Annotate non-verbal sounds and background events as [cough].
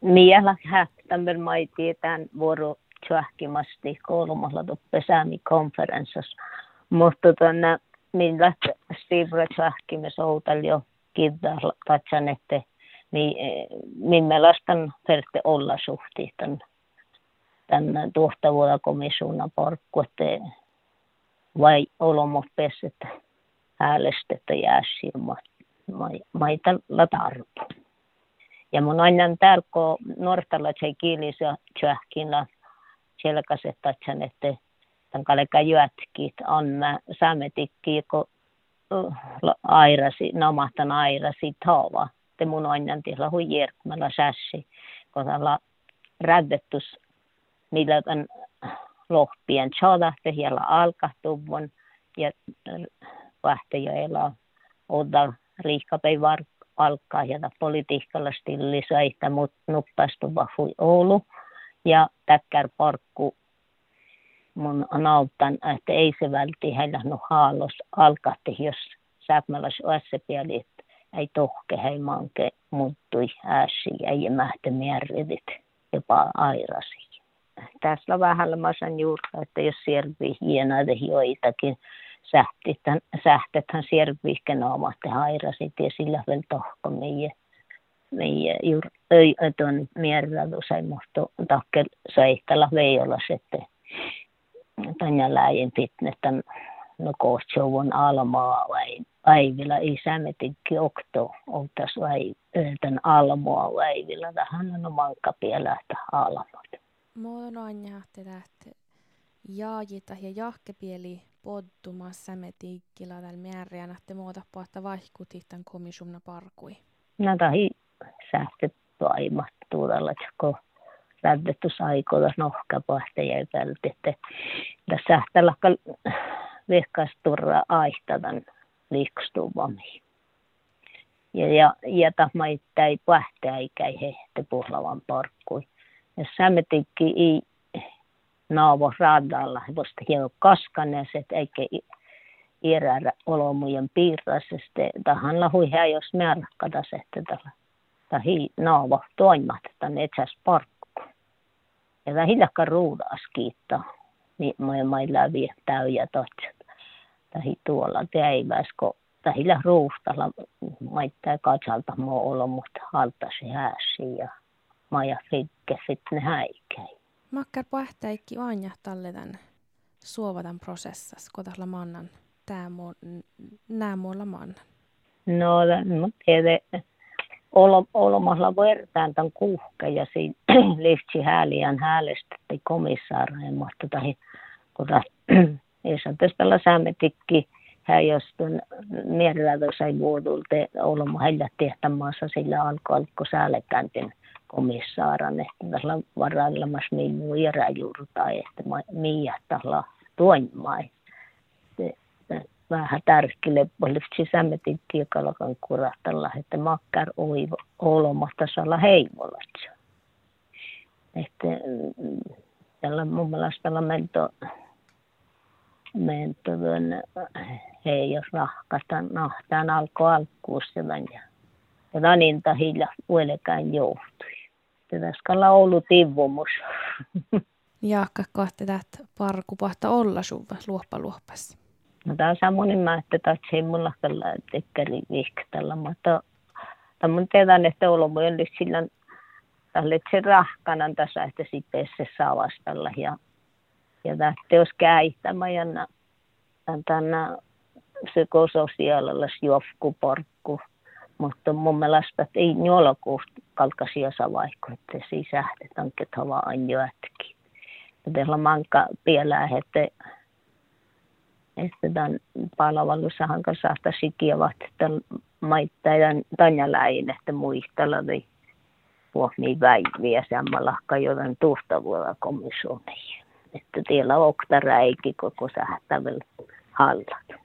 miellä hähtämmer maiti tämän vuoro tjahkimasti kolmalla pesäämi konferenssissa. Mutta tuonne millä Steve tjahkimme soutal jo kiddalla tatsan, että millaistan perte olla suhti tämän, tämän tuottavuudakomissionan porkku, että vai olomot peset äänestettä jääsi maita tarpu. Ja mun aina täällä, kun Nortalla se kiilisi tjähkillä selkäset, että tämän kaleka jätkit on mä saametikki, kun airasi, nomahtan airasi taava. Te mun aina tihla hui järkmällä sässi, kun tällä räddettus, millä tämän lohpien tjadahte, siellä alkahtuvun ja vahtejoilla odda riikkapei var alkaa ja politiikalla stillisa, että mut nuppastu vahui Oulu ja täkkär parkku mun nauttan, että ei se välti heillä no haalos alkahti, jos sääpmäläs oessepielit ei tohke heimanke muuttui ääsi ja mähtä määritit jopa airasi. Tässä on vähän mä juuri, että jos siervi hienoita joitakin sähtethän, sähtethän sierviikken omat hairasit ja sillä vielä tohko meidän meidän juuri öi tuon mierradu sai muhto takkel saihtala veijolla sitten tanja läjen fitnetten no kohtsovon almaa vai päivillä isämetikki okto oltas vai tän almoa päivillä tähän on mankka pielä almot. Mulla on tätä jaajita ja jahkepieli podtumas sämetiikkila tällä määriä, että muuta puolta vaihkuti tämän komissiona parkui. No tahi sähköt vaimat tuolla, kun lämmitys aikoilla nohka pohta ja vältti, että tässä sähtällä vehkasturra aihtadan liikstuvami. Ja, ja, ja tahmaita ei pähtää eikä hehte puhlavan parkkui. Ja sämetiikki ei naavo radalla, vasta hieman kaskaneset, eikä iärä olomujen piirraisesta. Tahan lahui hän jos märkata se, että tällä tahi naavo toimat, että ne etsäs parkku. Ja tämä hiljakka ruudaas kiittää, niin mä mai läpi täyjä totsat. Tahi tuolla teäiväskö, tahi lä ruustalla, maittaa katsalta muu olo, mutta haltasi hääsi ja maja fikke sitten häikäi. Makkar pähtäikki aina tälle tämän suovatan prosessas, kotahla mannan nää muulla mannan? No, mä tiedän, olo, olomalla vertaan tämän kuhke ja siinä [clears throat] liftsi hääliän häälestätti komissaareen, mutta tahi, kun [clears throat] ei saa tästä säämetikki, hän jos tuon mieriltä sai vuodulta oloma heillä tehtämässä sillä alkoi säälekäntin komissaaran, että tällä varailemas minun iäräjuurta, että miä tällä tuonmai. Vähän tärkeille oli sisämetin tiekalakan kurahtalla, että makkar oivo olomasta sala heivolatsa. Että mm, tällä mun mielestä tällä mento, mento hei jos rahkasta nahtaan alkoi alkuussa ja raninta hillä uelekään johtui tätä ollut tivvomus. Jaakka kohti tätä parkupahta olla suva luoppa luoppas. No tämä on semmoinen mä, että tässä ei mulla tällä tekkeri vihkatella, mutta tämä tiedän, että voi olla sillä tälle se rahkanan tässä, että sitten se savastella ja ja tästä jos käyttämä ja tänä psykososiaalisella juofkuporkku mutta mun mielestä ei nuolakuusta kalkaisia savaikko, että sisähtetään ketava on joetkin. Täällä manka pielää, että että tämän saattaa sikiävät, että maittajan tanjaläin, että muistella tai puhmii väiviä samalla jotain tuhtavuilla komissioniin. Että tiellä okta räiki koko sähtävällä hallat.